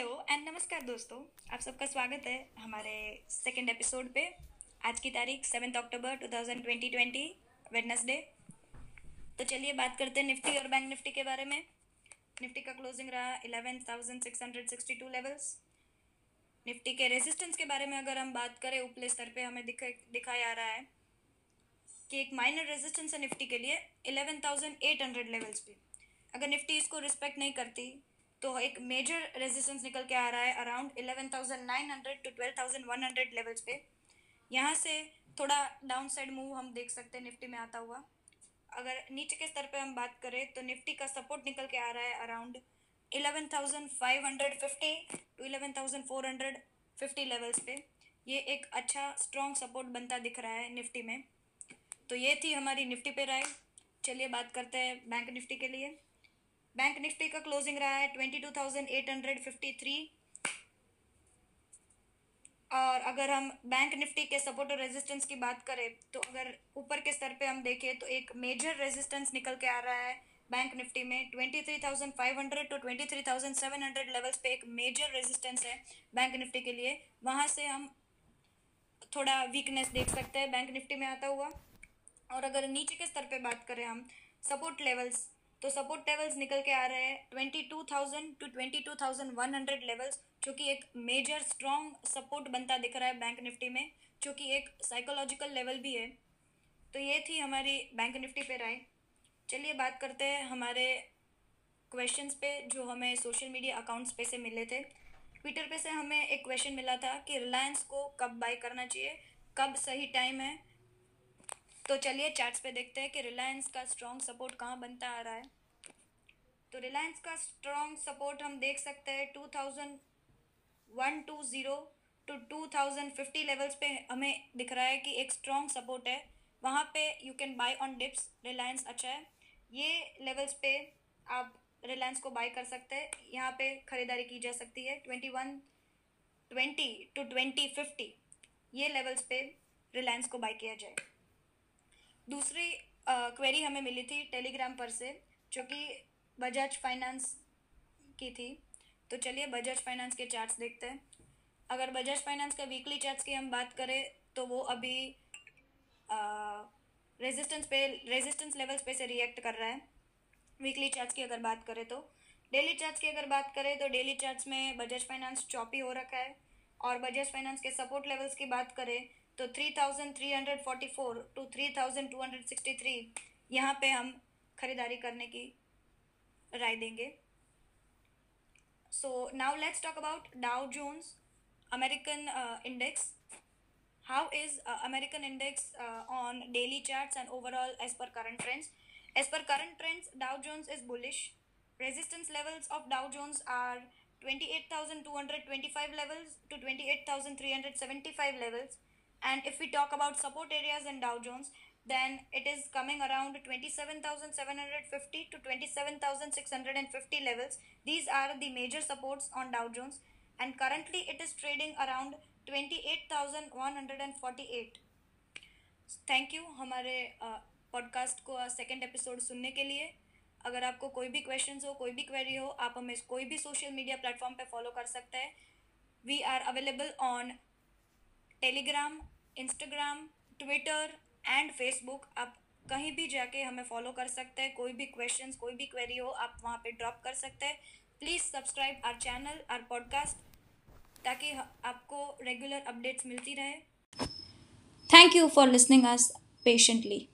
Hello and नमस्कार दोस्तों, आप सबका स्वागत है हमारे सेकंड एपिसोड पे। आज की तारीख सेवन्थ अक्टूबर 2020 वेडनेसडे तो चलिए बात करते हैं निफ्टी और बैंक निफ्टी के बारे में। निफ्टी का क्लोजिंग रहा eleven thousand six hundred sixty two levels Nifty के रेजिस्टेंस के बारे में अगर हम बात करें उपले स्तर पे हमें दिखा दिखाया आ रहा है कि एक माइनर रेजिस्टेंस है निफ्टी के लिए eleven thousand eight hundred levels पे। अगर निफ्टी इसको रिस्पेक्ट नहीं करती तो एक मेजर रेजिस्टेंस निकल के आ रहा है around eleven thousand nine hundred to twelve thousand one hundred levels पे। यहाँ से थोड़ा डाउन साइड मूव हम देख सकते हैं निफ्टी में आता हुआ। अगर नीचे के स्तर पे हम बात करें तो निफ्टी का सपोर्ट निकल के आ रहा है around eleven thousand five hundred fifty to eleven thousand four hundred fifty levels पे। ये एक अच्छा स्ट्रॉन्ग सपोर्ट बनता दिख रहा है निफ्टी में। तो ये थी हमारी निफ्टी पे राय। चलिए बात करते हैं बैंक निफ्टी के लिए। बैंक निफ्टी का क्लोजिंग रहा है twenty two thousand eight hundred fifty three और अगर हम बैंक निफ्टी के सपोर्ट और रेजिस्टेंस की बात करें तो अगर ऊपर के स्तर पे हम देखें तो एक मेजर रेजिस्टेंस निकल के आ रहा है बैंक निफ्टी में। Twenty three thousand five hundred to twenty three thousand seven hundred levels पे एक मेजर रेजिस्टेंस है बैंक निफ्टी के लिए। वहाँ से हम थोड़ा वीकनेस देख सकते हैं। बैंक निफ्टी में आता हुआ। और अगर नीचे के स्तर पे बात करें हम सपोर्ट लेवल्स तो सपोर्ट लेवल्स निकल के आ रहे हैं। Twenty two thousand to twenty two thousand one hundred levels जो कि एक मेजर स्ट्रॉन्ग सपोर्ट बनता दिख रहा है बैंक निफ्टी में, जो कि एक साइकोलॉजिकल लेवल भी है। तो ये थी हमारी बैंक निफ्टी पे राय। चलिए बात करते हैं हमारे क्वेश्चंस पे, जो हमें सोशल मीडिया अकाउंट्स पे से मिले थे। ट्विटर पे से हमें एक क्वेश्चन मिला था कि रिलायंस को कब बाय करना चाहिए, कब सही टाइम है तो चलिए चार्ट्स पे देखते हैं कि रिलायंस का स्ट्रॉन्ग सपोर्ट कहाँ बनता आ रहा है। तो रिलायंस का स्ट्रॉन्ग सपोर्ट हम देख सकते हैं two thousand one two zero to two thousand fifty levels पे हमें दिख रहा है कि एक स्ट्रॉन्ग सपोर्ट है। वहाँ पे you can buy on dips Reliance अच्छा है। ये लेवल्स पे आप रिलायंस को बाय कर सकते हैं। यहाँ पे ख़रीदारी की जा सकती है twenty one twenty two twenty fifty ये लेवल्स पे रिलायंस को बाय किया जाए। दूसरी क्वेरी हमें मिली थी टेलीग्राम पर से, जो कि बजाज फाइनेंस की थी। तो चलिए बजाज फाइनेंस के चार्ट्स देखते हैं। अगर बजाज फाइनेंस का वीकली चार्ट्स की हम बात करें तो वो अभी रेजिस्टेंस पे रेजिस्टेंस लेवल्स पे से रिएक्ट कर रहा है। वीकली चार्ट्स की अगर बात करें तो। डेली चार्ट्स की अगर बात करें तो डेली चार्ट्स में बजाज फाइनेंस चौपी हो रखा है। और बजाज फाइनेंस के सपोर्ट लेवल्स की बात करें तो 3,344 two three thousand two hundred sixty three यहाँ पे हम खरीदारी करने की राय देंगे। So now let's talk about Dow Jones American index how is American index on daily chart and overall as per current trends as per current trends Dow Jones is bullish resistance levels of Dow Jones are 28,225 levels to 28,375 levels And if we talk about support areas in Dow Jones, then it is coming around 27,750 to 27,650 levels. These are the major supports on Dow Jones. And currently it is trading around 28,148. Thank you हमारे podcast uh, को second episode सुनने के लिए अगर आपको कोई भी question हो कोई भी क्वेरी हो आप हमें कोई भी सोशल मीडिया प्लेटफॉर्म पे फॉलो कर सकते हैं we are available on Telegram, Instagram, Twitter and Facebook. आप कहीं भी जाके हमें फॉलो कर सकते हैं। कोई भी क्वेश्चंस कोई भी क्वेरी हो, आप वहाँ पे ड्रॉप कर सकते हैं। Please subscribe our channel our podcast ताकि आपको रेगुलर अपडेट्स मिलती रहे। Thank you for listening us patiently